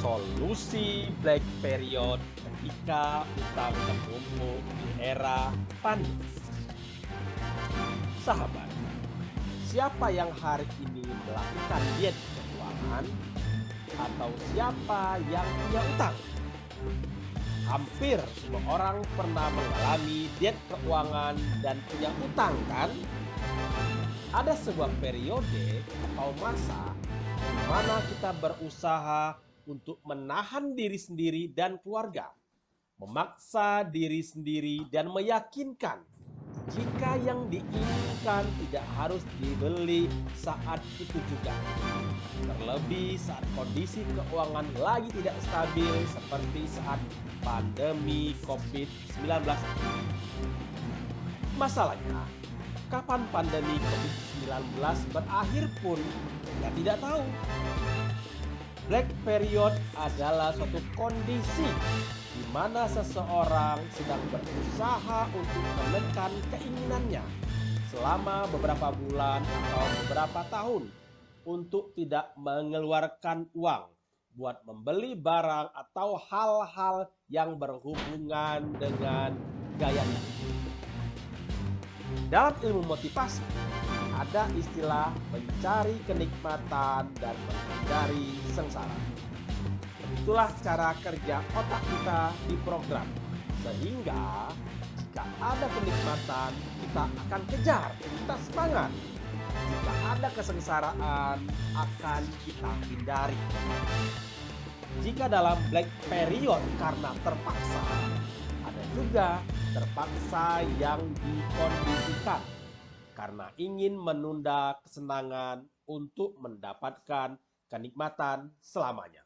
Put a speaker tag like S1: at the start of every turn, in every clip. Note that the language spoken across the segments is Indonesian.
S1: Solusi Black Period ketika utang menumpuk di era pandemi. Sahabat, siapa yang hari ini melakukan diet keuangan atau siapa yang punya utang? Hampir semua orang pernah mengalami diet keuangan dan punya utang kan? Ada sebuah periode atau masa di mana kita berusaha untuk menahan diri sendiri dan keluarga, memaksa diri sendiri dan meyakinkan jika yang diinginkan tidak harus dibeli saat itu juga. Terlebih saat kondisi keuangan lagi tidak stabil seperti saat pandemi COVID-19. Masalahnya, kapan pandemi COVID-19 berakhir pun kita tidak tahu. Black period adalah suatu kondisi di mana seseorang sedang berusaha untuk menekan keinginannya selama beberapa bulan atau beberapa tahun untuk tidak mengeluarkan uang buat membeli barang atau hal-hal yang berhubungan dengan gaya hidup. Dalam ilmu motivasi, ada istilah mencari kenikmatan dan menghindari sengsara. Itulah cara kerja otak kita di program. Sehingga jika ada kenikmatan, kita akan kejar, kita semangat. Jika ada kesengsaraan, akan kita hindari. Jika dalam black period karena terpaksa, ada juga terpaksa yang dikondisikan karena ingin menunda kesenangan untuk mendapatkan kenikmatan selamanya.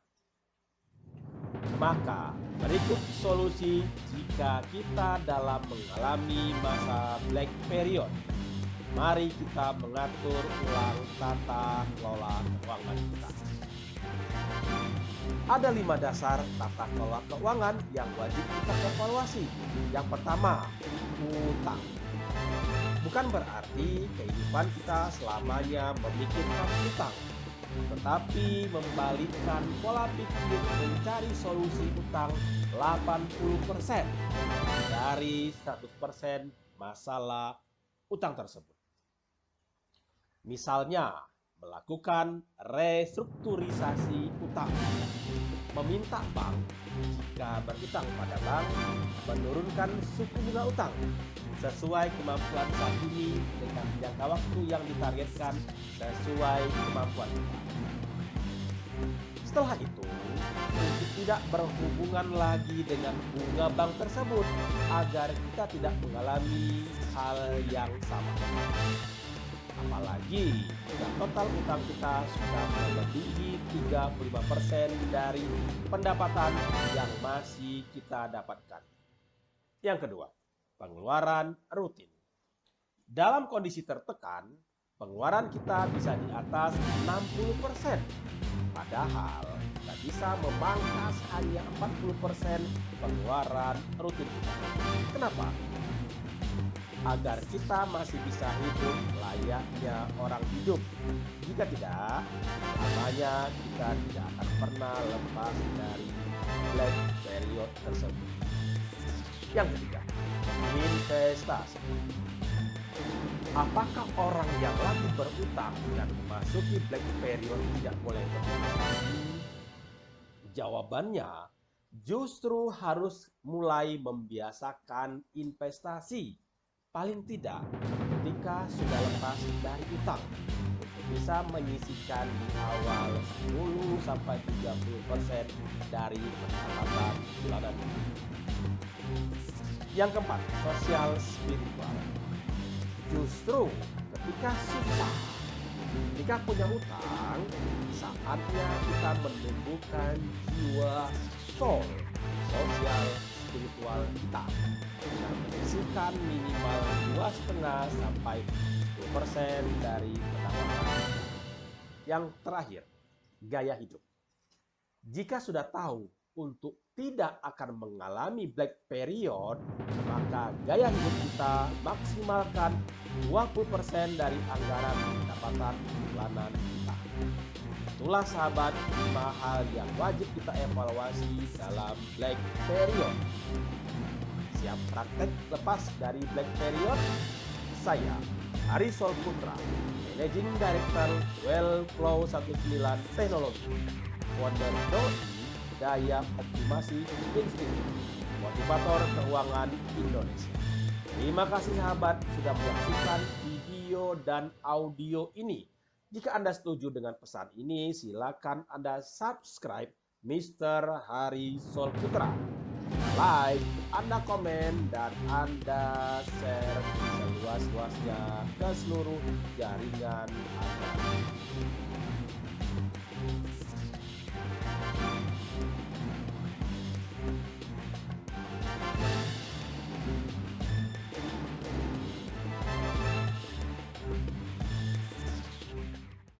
S1: Maka berikut solusi jika kita dalam mengalami masa black period. Mari kita mengatur ulang tata kelola keuangan kita. Ada lima dasar tata kelola keuangan yang wajib kita evaluasi. Yang pertama, utang. Bukan berarti kehidupan kita selamanya memikirkan utang, tetapi membalikkan pola pikir mencari solusi utang 80% dari 100% masalah utang tersebut. Misalnya, melakukan restrukturisasi utang, meminta bank jika berutang pada bank menurunkan suku bunga utang sesuai kemampuan saat ini dengan jangka waktu yang ditargetkan sesuai kemampuan kita. Setelah itu, untuk tidak berhubungan lagi dengan bunga bank tersebut agar kita tidak mengalami hal yang sama. Apalagi jika total utang kita sudah melebihi 35% dari pendapatan yang masih kita dapatkan. Yang kedua, pengeluaran rutin. Dalam kondisi tertekan, pengeluaran kita bisa di atas 60%. Padahal kita bisa memangkas hanya 40% pengeluaran rutin kita. Kenapa? Agar kita masih bisa hidup layaknya orang hidup. Jika tidak, namanya kita tidak akan pernah lepas dari black period tersebut. Yang ketiga, investasi. Apakah orang yang lagi berutang dan memasuki black period tidak boleh berinvestasi? Jawabannya, justru harus mulai membiasakan investasi paling tidak ketika sudah lepas dari utang untuk bisa menyisikan di awal 10 sampai 30% dari pendapatan bulanan. Yang keempat, sosial spiritual. Justru ketika susah, ketika punya utang, saatnya kita menumbuhkan jiwa soul, sosial spiritual kita dengan menyisihkan minimal dua setengah sampai 10% dari pendapatan. Yang terakhir, gaya hidup. Jika sudah tahu untuk tidak akan mengalami black period, maka gaya hidup kita maksimalkan 20% dari anggaran pendapatan bulanan kita. Itulah sahabat lima hal yang wajib kita evaluasi dalam Black Period. Siap praktek lepas dari Black Period? Saya, Arisol Putra, Managing Director Wellflow 19 Teknologi, founder DOI Daya Optimasi Institute, motivator keuangan Indonesia. Terima kasih sahabat sudah menyaksikan video dan audio ini. Jika Anda setuju dengan pesan ini, silakan Anda subscribe Mr. Hari Sol Putra. Like, Anda komen, dan Anda share seluas-luasnya ke seluruh jaringan Anda.